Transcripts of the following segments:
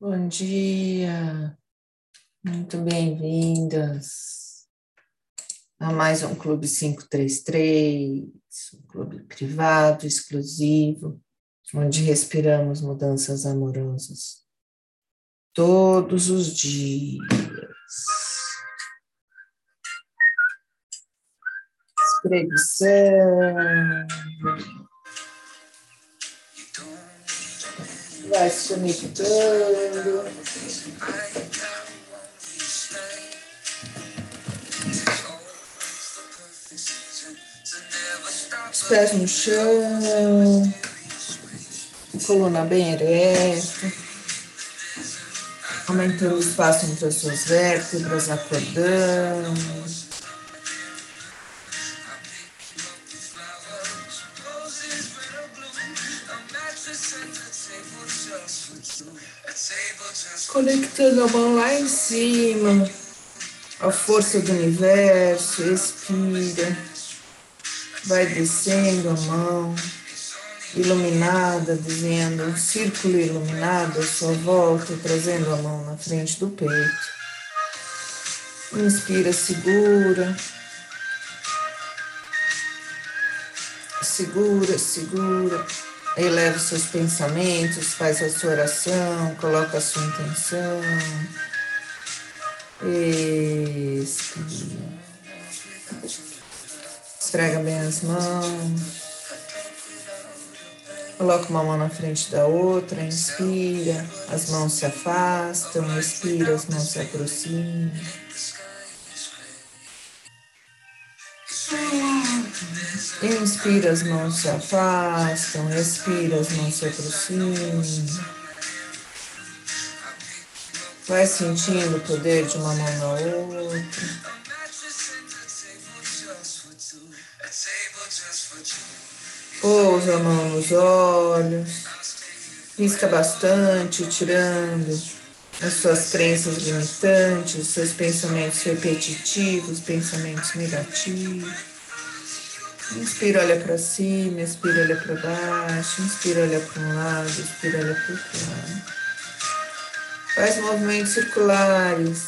Bom dia, muito bem-vindas a mais um Clube 533, um clube privado, exclusivo, onde respiramos mudanças amorosas todos os dias. Espreguiçando vai se conectando. Os pés no chão, coluna bem ereta, aumentando o espaço entre as suas vértebras, acordando. Conectando a mão lá em cima, a força do universo, expira, vai descendo a mão, iluminada, desenhando um círculo iluminado à sua volta, trazendo a mão na frente do peito. Inspira, segura. Segura, segura eleva os seus pensamentos, faz a sua oração, coloca a sua intenção. Expira. Esfrega bem as mãos. Coloca uma mão na frente da outra, inspira, as mãos se afastam, expira, as mãos se aproximam. Inspira, as mãos se afastam, expira, as mãos se aproximam. Vai sentindo o poder de uma mão na outra. Pousa a mão nos olhos. Pisca bastante, tirando as suas crenças limitantes, seus pensamentos repetitivos, pensamentos negativos. Inspira, olha para cima, expira, olha para baixo, inspira, olha para um lado, expira, olha para o outro lado. Faz movimentos circulares,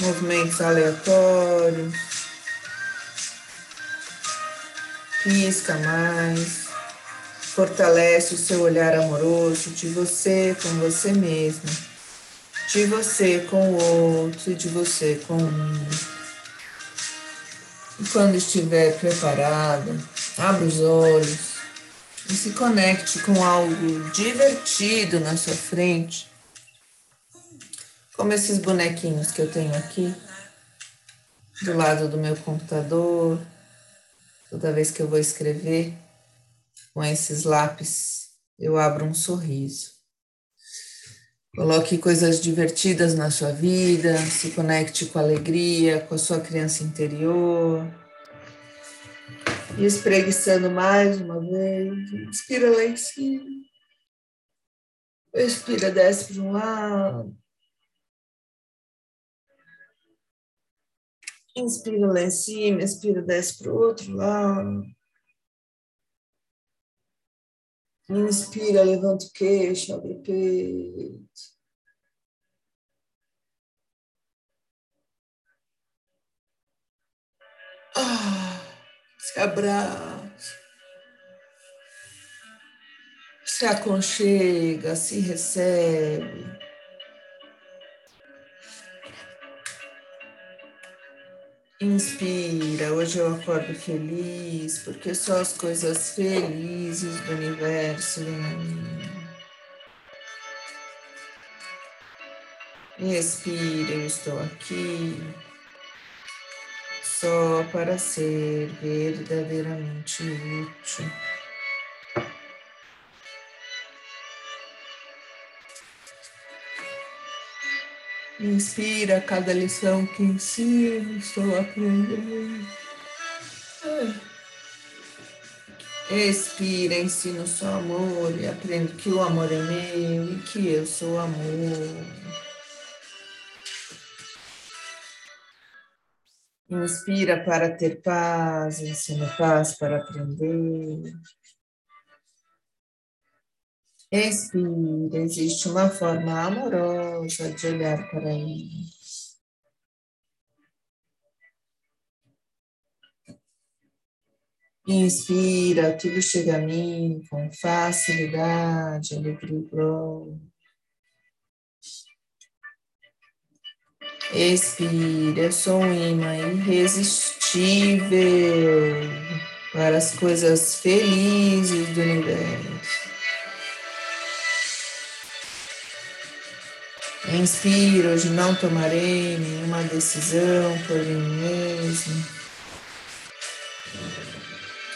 movimentos aleatórios. Pisca mais. Fortalece o seu olhar amoroso de você com você mesmo, de você com o outro e de você com o mundo. E quando estiver preparado, abra os olhos e se conecte com algo divertido na sua frente, como esses bonequinhos que eu tenho aqui, do lado do meu computador, toda vez que eu vou escrever com esses lápis, eu abro um sorriso. Coloque coisas divertidas na sua vida, se conecte com a alegria, com a sua criança interior. E espreguiçando mais uma vez. Inspira lá em cima. Expira, desce para um lado. Inspira lá em cima, expira, desce para o outro lado. Inspira, levanta o queixo, abre o peito. Ah, se abraça. Se aconchega, se recebe. Inspira, hoje eu acordo feliz, porque só as coisas felizes do universo vêm a mim. Expira, eu estou aqui só para ser verdadeiramente útil. Inspira cada lição que ensino, estou aprendendo. Expira, ensino só amor e aprendo que o amor é meu e que eu sou amor. Inspira para ter paz, ensino paz para aprender. Expira, existe uma forma amorosa de olhar para ele. Inspira, tudo chega a mim com facilidade, alegria e glória. Expira, eu sou um imã irresistível para as coisas felizes do universo. Inspira, hoje não tomarei nenhuma decisão por mim mesmo.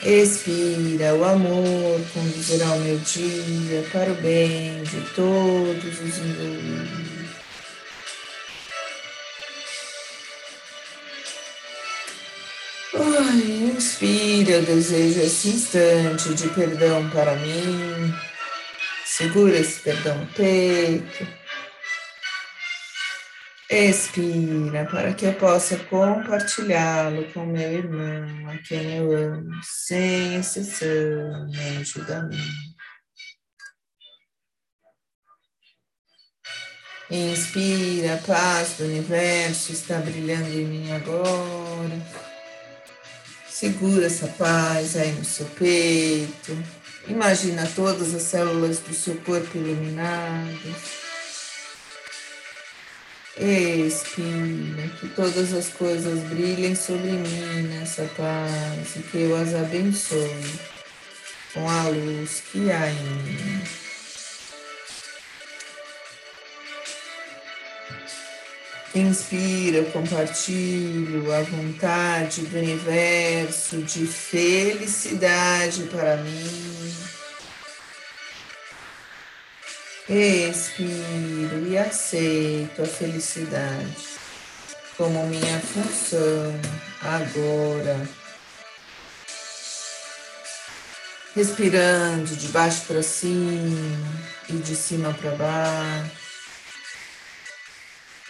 Expira, o amor conduzirá o meu dia para o bem de todos os envolvidos. Inspira, eu desejo esse instante de perdão para mim. Segura esse perdão no peito. Expira para que eu possa compartilhá-lo com meu irmão, a quem eu amo, sem exceção nem julgamento. Inspira, a paz do universo está brilhando em mim agora. Segura essa paz aí no seu peito. Imagina todas as células do seu corpo iluminadas. Expira, que todas as coisas brilhem sobre mim nessa paz e que eu as abençoe com a luz que há em mim. Inspira, compartilho a vontade do universo de felicidade para mim Expiro e aceito a felicidade como minha função agora. Respirando de baixo para cima e de cima para baixo.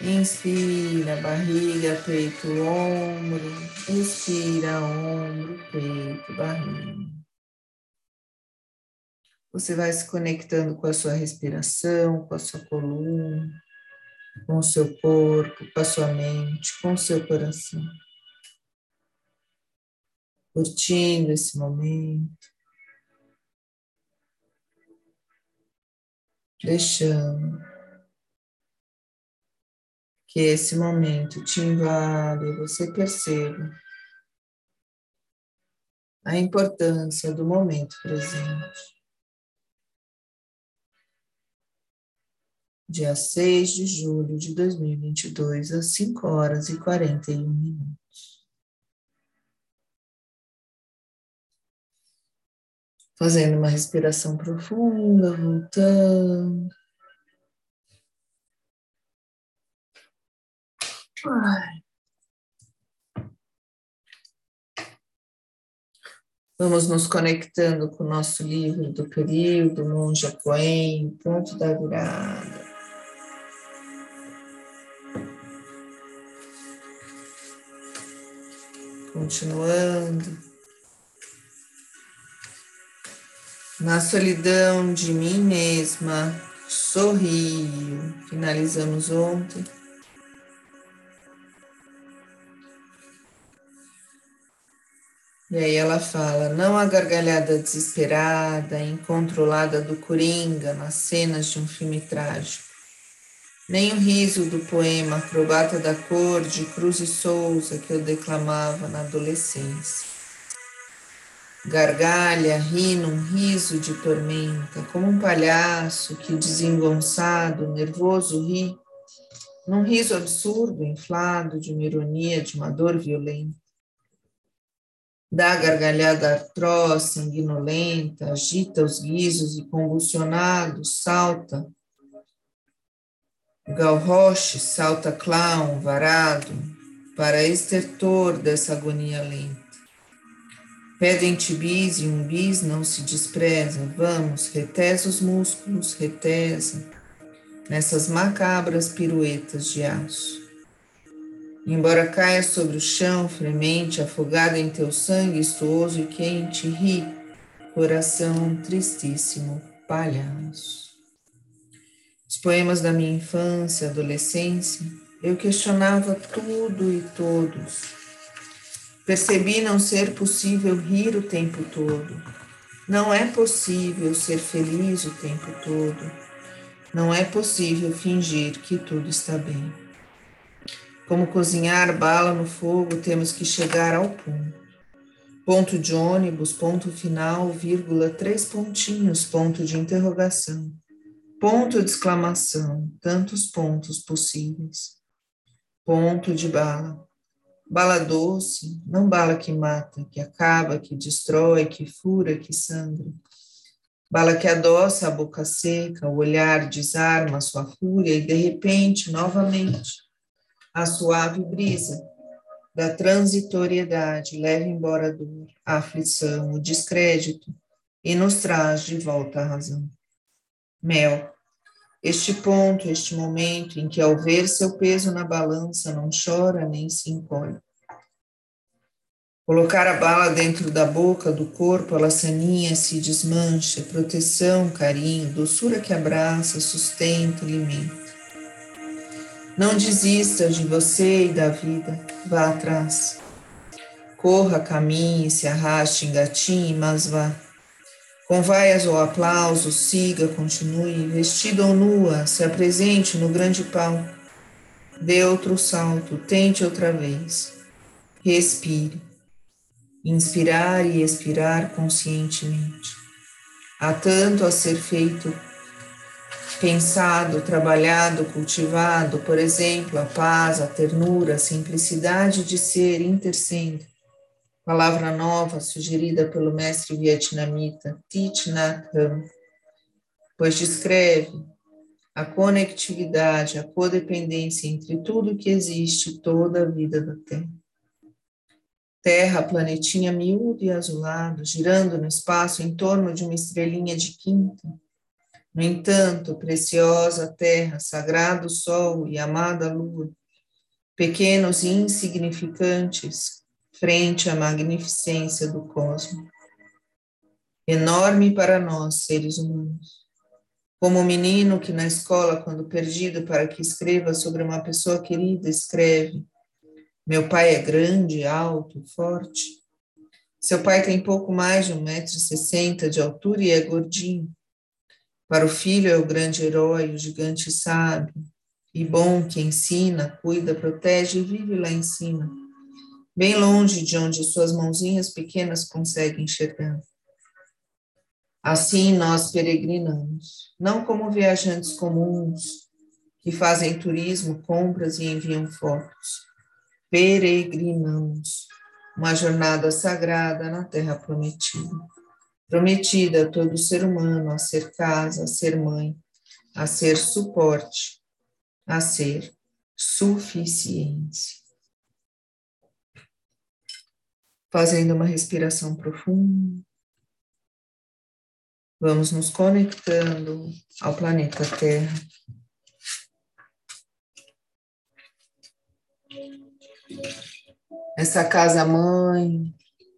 Inspira, barriga, peito, ombro. Expira, ombro, peito, barriga. Você vai se conectando com a sua respiração, com a sua coluna, com o seu corpo, com a sua mente, com o seu coração. Curtindo esse momento. Deixando que esse momento te invada e você perceba a importância do momento presente. Dia 6 de julho de 2022, às 5 horas e 41 minutos. Fazendo uma respiração profunda, voltando. Ai. Vamos nos conectando com o nosso livro do período, Monja Coen, Ponto da Virada. Continuando. Na solidão de mim mesma, sorrio. Finalizamos ontem. E aí ela fala: não a gargalhada desesperada, incontrolada do Coringa nas cenas de um filme trágico nem o riso do poema Acrobata da Cor de Cruz e Souza que eu declamava na adolescência. Gargalha, ri num riso de tormenta, como um palhaço que desengonçado, nervoso ri, num riso absurdo, inflado de uma ironia, de uma dor violenta. Dá gargalhada atroz, sanguinolenta, agita os guizos e convulsionado, salta, Galroche salta clown, varado, para estertor dessa agonia lenta. Pedem-te bis e um bis não se despreza. Vamos, retesa os músculos, retesa, nessas macabras piruetas de aço. Embora caia sobre o chão, fremente, afogada em teu sangue estuoso e quente, ri, coração tristíssimo, palhaço. Os poemas da minha infância, adolescência, eu questionava tudo e todos. Percebi não ser possível rir o tempo todo. Não é possível ser feliz o tempo todo. Não é possível fingir que tudo está bem. Como cozinhar bala no fogo, temos que chegar ao ponto. Ponto de ônibus, ponto final, vírgula, três pontinhos, ponto de interrogação. Ponto de exclamação, tantos pontos possíveis. Ponto de bala. Bala doce, não bala que mata, que acaba, que destrói, que fura, que sangra. Bala que adoça a boca seca, o olhar desarma a sua fúria e, de repente, novamente, a suave brisa da transitoriedade leva embora a dor, a aflição, o descrédito e nos traz de volta a razão. Mel, este ponto, este momento em que, ao ver seu peso na balança, não chora nem se encolhe. Colocar a bala dentro da boca, do corpo, ela saninha, se desmancha, proteção, carinho, doçura que abraça, sustenta, alimenta. Não desista de você e da vida, vá atrás. Corra, caminhe, se arraste, engatinhe, mas vá. Com vaias ou aplausos, siga, continue, vestido ou nua, se apresente no grande palco. Dê outro salto, tente outra vez. Respire. Inspirar e expirar conscientemente. Há tanto a ser feito pensado, trabalhado, cultivado, por exemplo, a paz, a ternura, a simplicidade de ser intersendo. Palavra nova sugerida pelo mestre vietnamita Thich Nhat Hanh, pois descreve a conectividade, a codependência entre tudo que existe, toda a vida da Terra. Terra, planetinha miúdo e azulado, girando no espaço em torno de uma estrelinha de quinta, no entanto, preciosa terra, sagrado sol e amada lua, pequenos e insignificantes frente à magnificência do cosmos. Enorme para nós, seres humanos. Como o menino que na escola, quando perdido para que escreva sobre uma pessoa querida, escreve: Meu pai é grande, alto, forte. Seu pai tem pouco mais de um metro e sessenta de altura e é gordinho. Para o filho é o grande herói, o gigante sábio e bom que ensina, cuida, protege e vive lá em cima, bem longe de onde suas mãozinhas pequenas conseguem enxergar. Assim nós peregrinamos, não como viajantes comuns que fazem turismo, compras e enviam fotos. Peregrinamos, uma jornada sagrada na terra prometida prometida a todo ser humano a ser casa, a ser mãe, a ser suporte, a ser suficiência. Fazendo uma respiração profunda, vamos nos conectando ao planeta Terra. Essa casa mãe,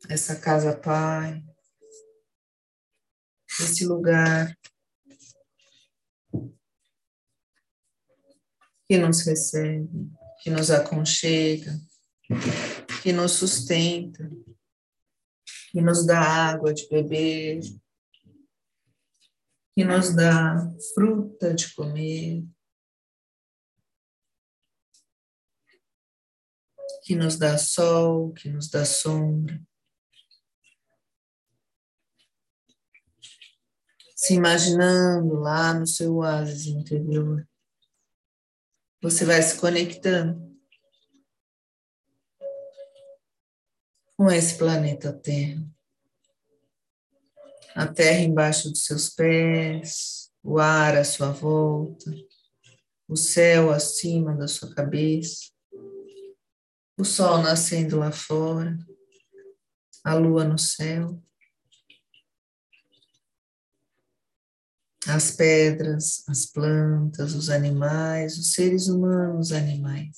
essa casa pai, esse lugar que nos recebe, que nos aconchega, que nos sustenta, que nos dá água de beber, que nos dá fruta de comer, que nos dá sol, que nos dá sombra. se imaginando lá no seu oásis interior. Você vai se conectando com esse planeta Terra. A terra embaixo dos seus pés, o ar à sua volta, o céu acima da sua cabeça, o sol nascendo lá fora, a lua no céu. as pedras, as plantas, os animais, os seres humanos, animais.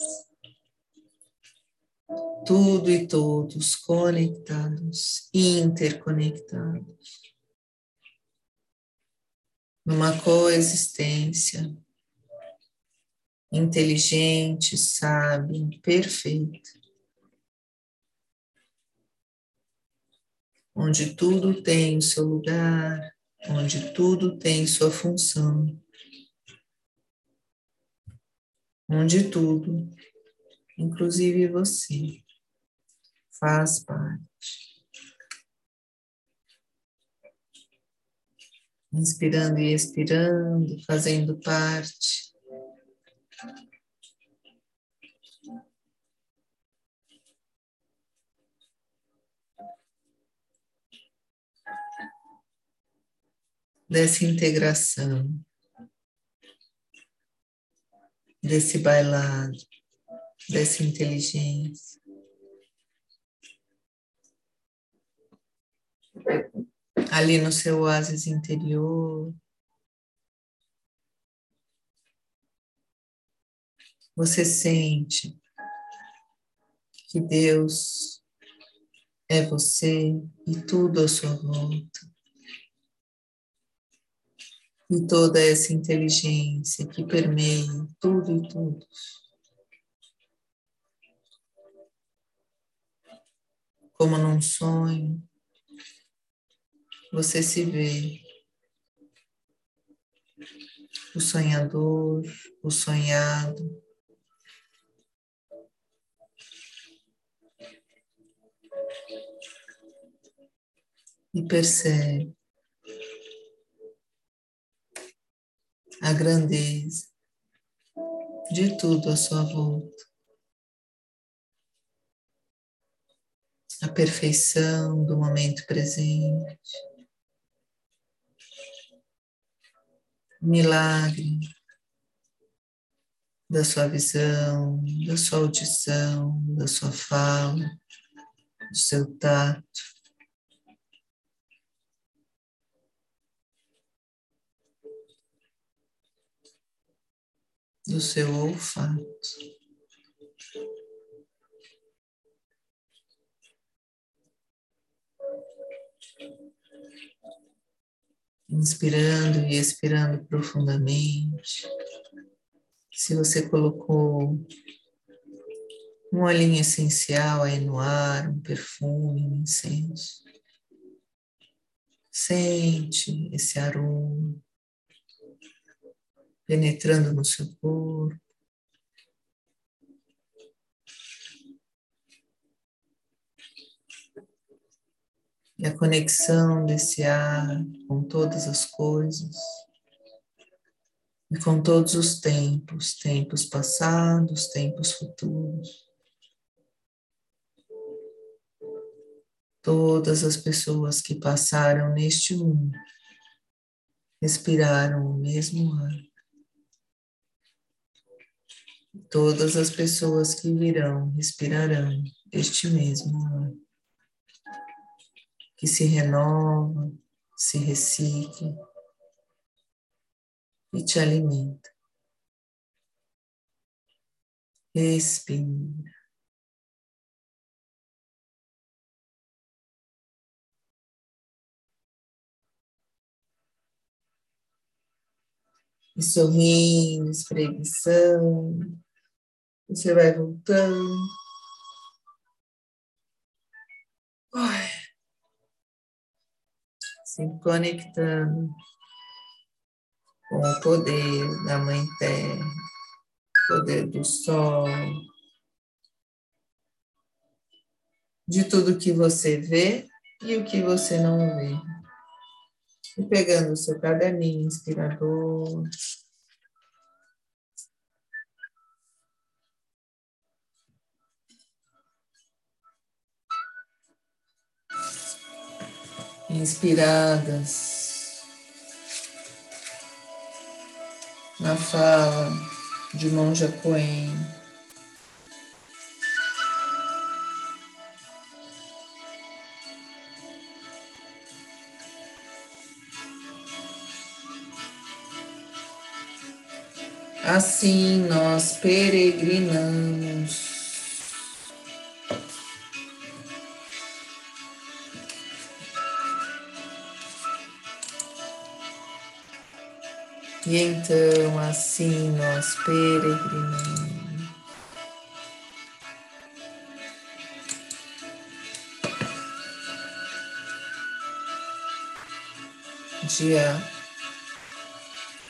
Tudo e todos conectados, interconectados. numa coexistência inteligente, sábia, perfeita, onde tudo tem o seu lugar, onde tudo tem sua função, onde tudo, inclusive você, faz parte. Inspirando e expirando, fazendo parte. Dessa integração, desse bailado, dessa inteligência. Ali no seu oásis interior, você sente que Deus é você e tudo à sua volta e toda essa inteligência que permeia tudo e tudo. Como num sonho, você se vê o sonhador, o sonhado. E percebe a grandeza de tudo à sua volta. A perfeição do momento presente. Milagre da sua visão, da sua audição, da sua fala, do seu tato. do seu olfato. Inspirando e expirando profundamente. Se você colocou um olhinho essencial aí no ar, um perfume, um incenso. Sente esse aroma penetrando no seu corpo. E a conexão desse ar com todas as coisas e com todos os tempos, tempos passados, tempos futuros. Todas as pessoas que passaram neste mundo respiraram o mesmo ar. Todas as pessoas que virão respirarão este mesmo ar, que se renova, se recicla e te alimenta. Respira. E sorrindo, espreguiçando, você vai voltando. Ai. Se conectando com o poder da Mãe Terra, poder do Sol, de tudo que você vê e o que você não vê. E pegando o seu caderninho inspirador, inspiradas na fala de Monja Coen. Assim nós peregrinamos E então assim nós peregrinamos. Dia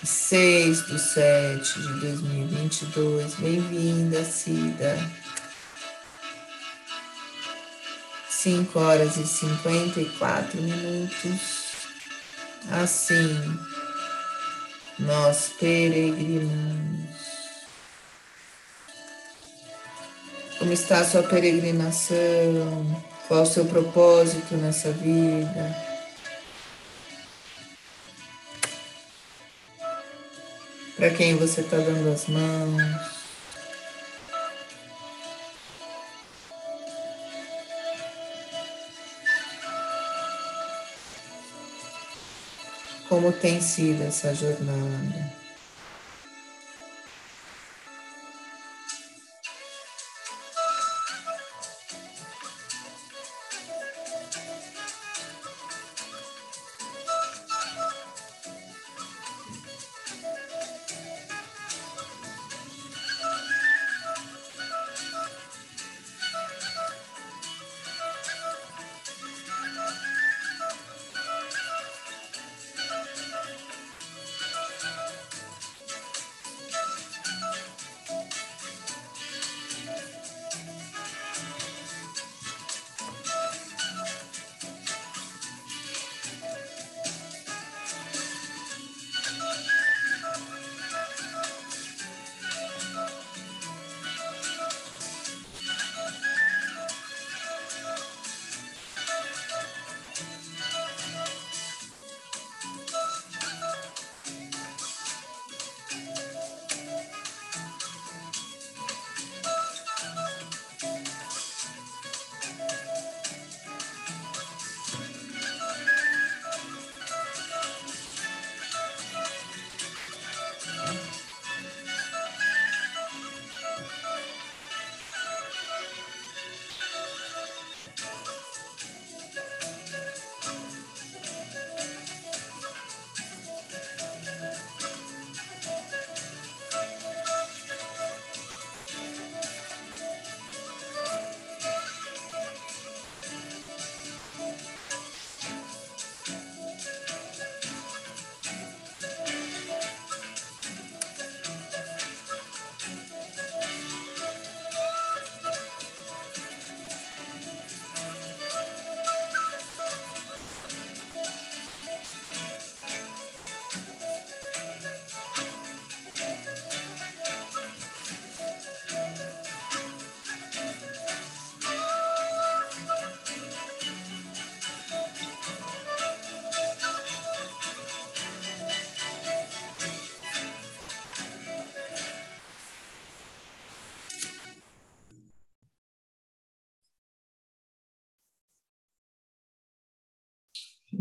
6 do 7 de 2022. Bem-vinda, Cida. 5 horas e 54 minutos. Assim, nós peregrinamos. Como está a sua peregrinação? Qual o seu propósito nessa vida? Para quem você está dando as mãos? Tem sido essa jornada?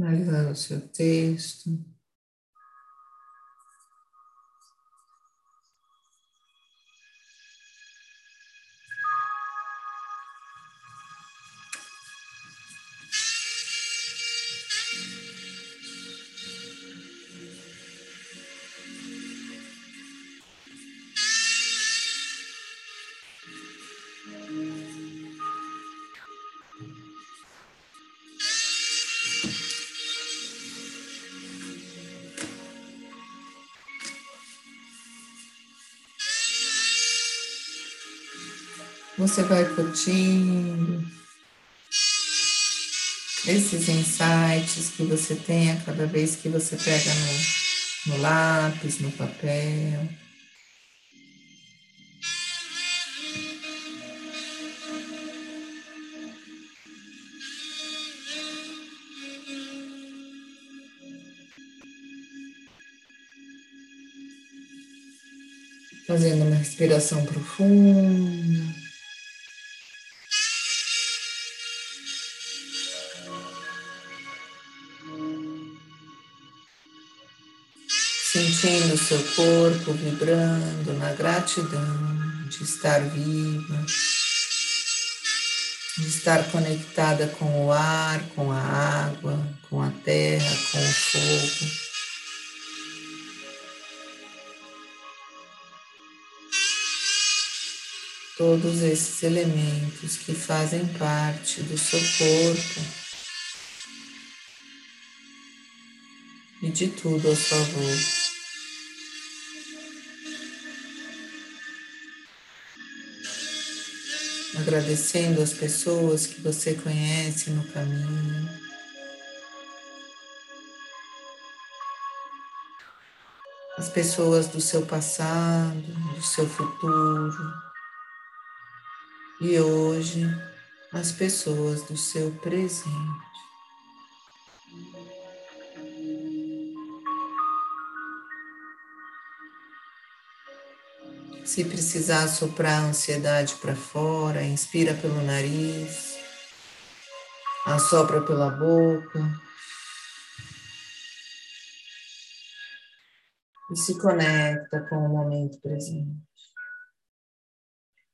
Finalizar o seu texto. Você vai curtindo esses insights que você tem a cada vez que você pega no, no lápis, no papel. Fazendo uma respiração profunda. seu corpo vibrando na gratidão de estar viva, de estar conectada com o ar, com a água, com a terra, com o fogo. todos esses elementos que fazem parte do seu corpo e de tudo a sua volta. Agradecendo as pessoas que você conhece no caminho. as pessoas do seu passado, do seu futuro e hoje as pessoas do seu presente. Se precisar soprar a ansiedade para fora, inspira pelo nariz, assopra pela boca. e se conecta com o momento presente.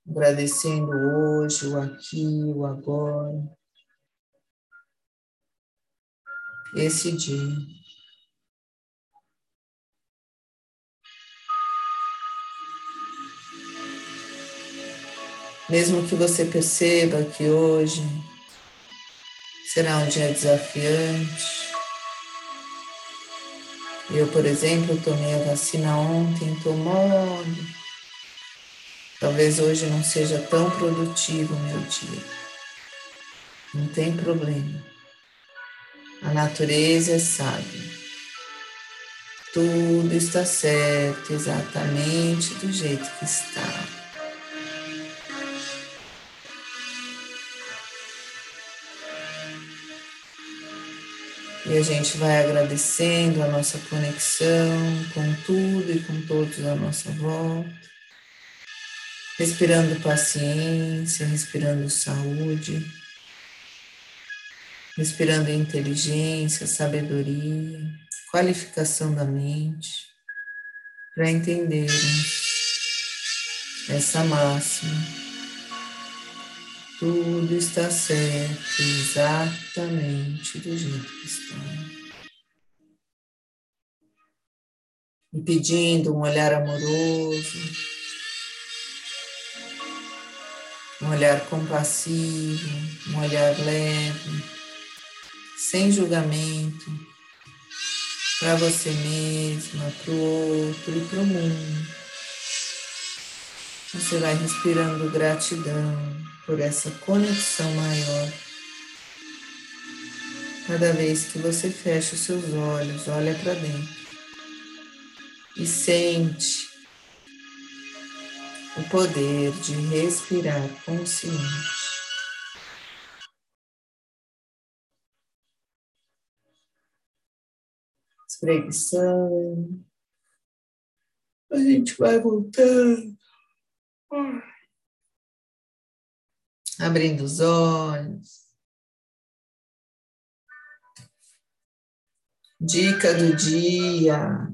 Agradecendo hoje, o aqui, o agora. Esse dia. Mesmo que você perceba que hoje será um dia desafiante, eu, por exemplo, tomei a vacina ontem, mole. Talvez hoje não seja tão produtivo meu dia. Não tem problema. A natureza é sábia. Tudo está certo exatamente do jeito que está. E a gente vai agradecendo a nossa conexão com tudo e com todos à nossa volta. Respirando paciência, respirando saúde, respirando inteligência, sabedoria, qualificação da mente, para entendermos essa máxima tudo está certo exatamente do jeito que está. E pedindo um olhar amoroso, um olhar compassivo, um olhar leve, sem julgamento, para você mesma, para o outro e para o mundo. Você vai respirando gratidão por essa conexão maior. Cada vez que você fecha os seus olhos, olha para dentro e sente o poder de respirar consciente. Espreguiçando. A gente vai voltando abrindo os olhos. Dica do dia.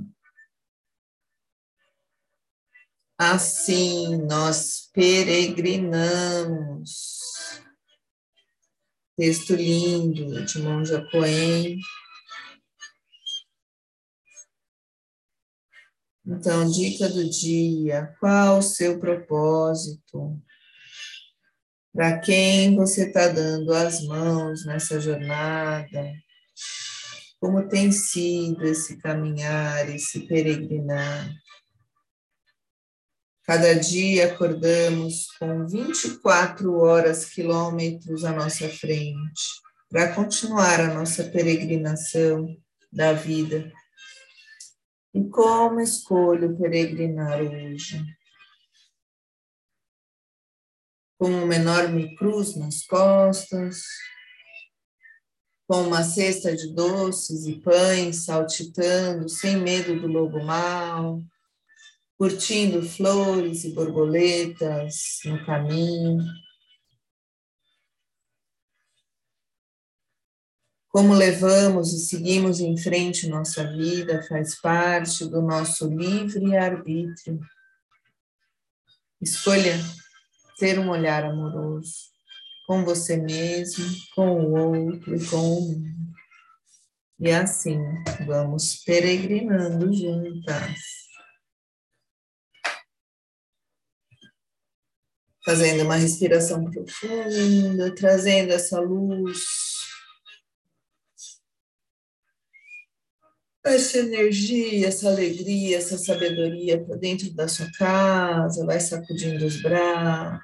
Assim nós peregrinamos. Texto lindo de Monja Coen. Então, dica do dia: qual o seu propósito? Para quem você está dando as mãos nessa jornada? Como tem sido esse caminhar, esse peregrinar? Cada dia acordamos com 24 horas, quilômetros à nossa frente, para continuar a nossa peregrinação da vida. E como escolho peregrinar hoje? Com uma enorme cruz nas costas, com uma cesta de doces e pães saltitando, sem medo do lobo mau, curtindo flores e borboletas no caminho. Como levamos e seguimos em frente nossa vida faz parte do nosso livre arbítrio. Escolha ter um olhar amoroso com você mesmo, com o outro e com o mundo. E assim vamos peregrinando juntas. Fazendo uma respiração profunda, trazendo essa luz, essa energia, essa alegria, essa sabedoria para dentro da sua casa, vai sacudindo os braços,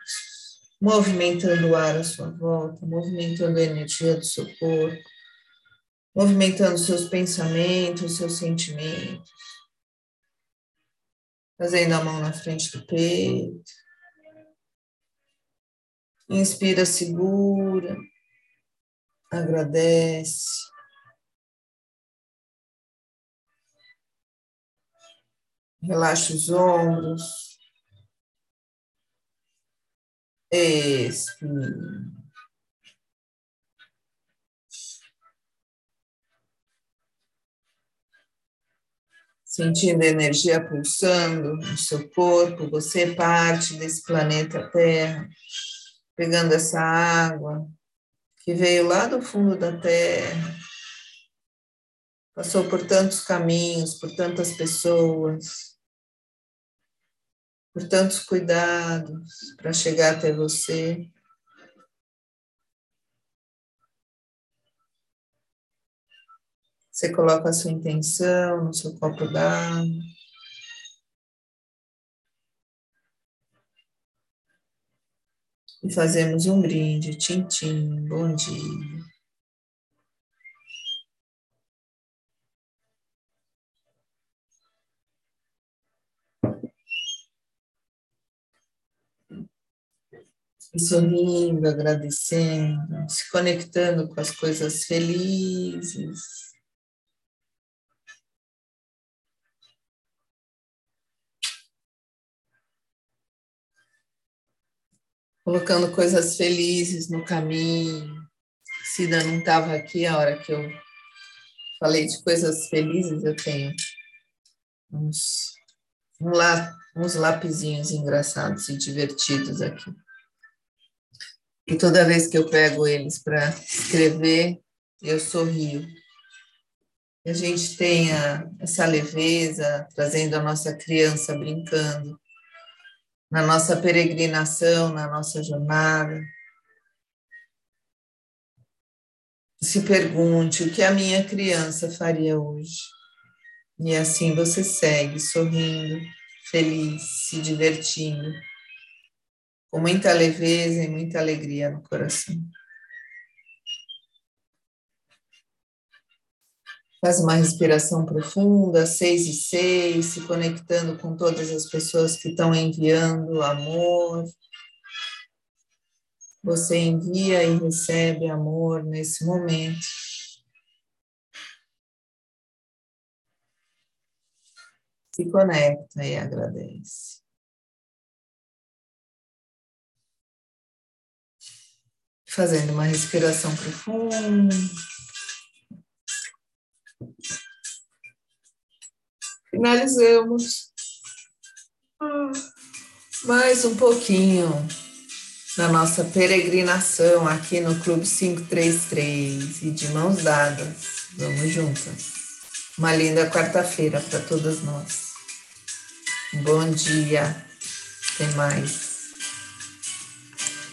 movimentando o ar à sua volta, movimentando a energia do seu corpo, movimentando seus pensamentos, seus sentimentos, fazendo a mão na frente do peito. Inspira, segura, agradece. Relaxa os ombros. Expira. sentindo a energia pulsando no seu corpo, você é parte desse planeta Terra, pegando essa água que veio lá do fundo da Terra, passou por tantos caminhos, por tantas pessoas, por tantos cuidados para chegar até você. Você coloca a sua intenção no seu copo d'água. E fazemos um brinde, tintim, bom dia. E sorrindo, agradecendo, se conectando com as coisas felizes. colocando coisas felizes no caminho. Cida não estava aqui a hora que eu falei de coisas felizes, eu tenho uns, um uns lapisinhos engraçados e divertidos aqui. E toda vez que eu pego eles para escrever, eu sorrio. A gente tenha essa leveza, trazendo a nossa criança brincando na nossa peregrinação, na nossa jornada. Se pergunte o que a minha criança faria hoje. E assim você segue sorrindo, feliz, se divertindo, com muita leveza e muita alegria no coração. Faz uma respiração profunda, seis e seis, se conectando com todas as pessoas que estão enviando amor. Você envia e recebe amor nesse momento. Se conecta e agradece. Fazendo uma respiração profunda. Finalizamos mais um pouquinho da nossa peregrinação aqui no Clube 533 e de mãos dadas, vamos juntas. Uma linda quarta-feira para todas nós. Bom dia, até mais.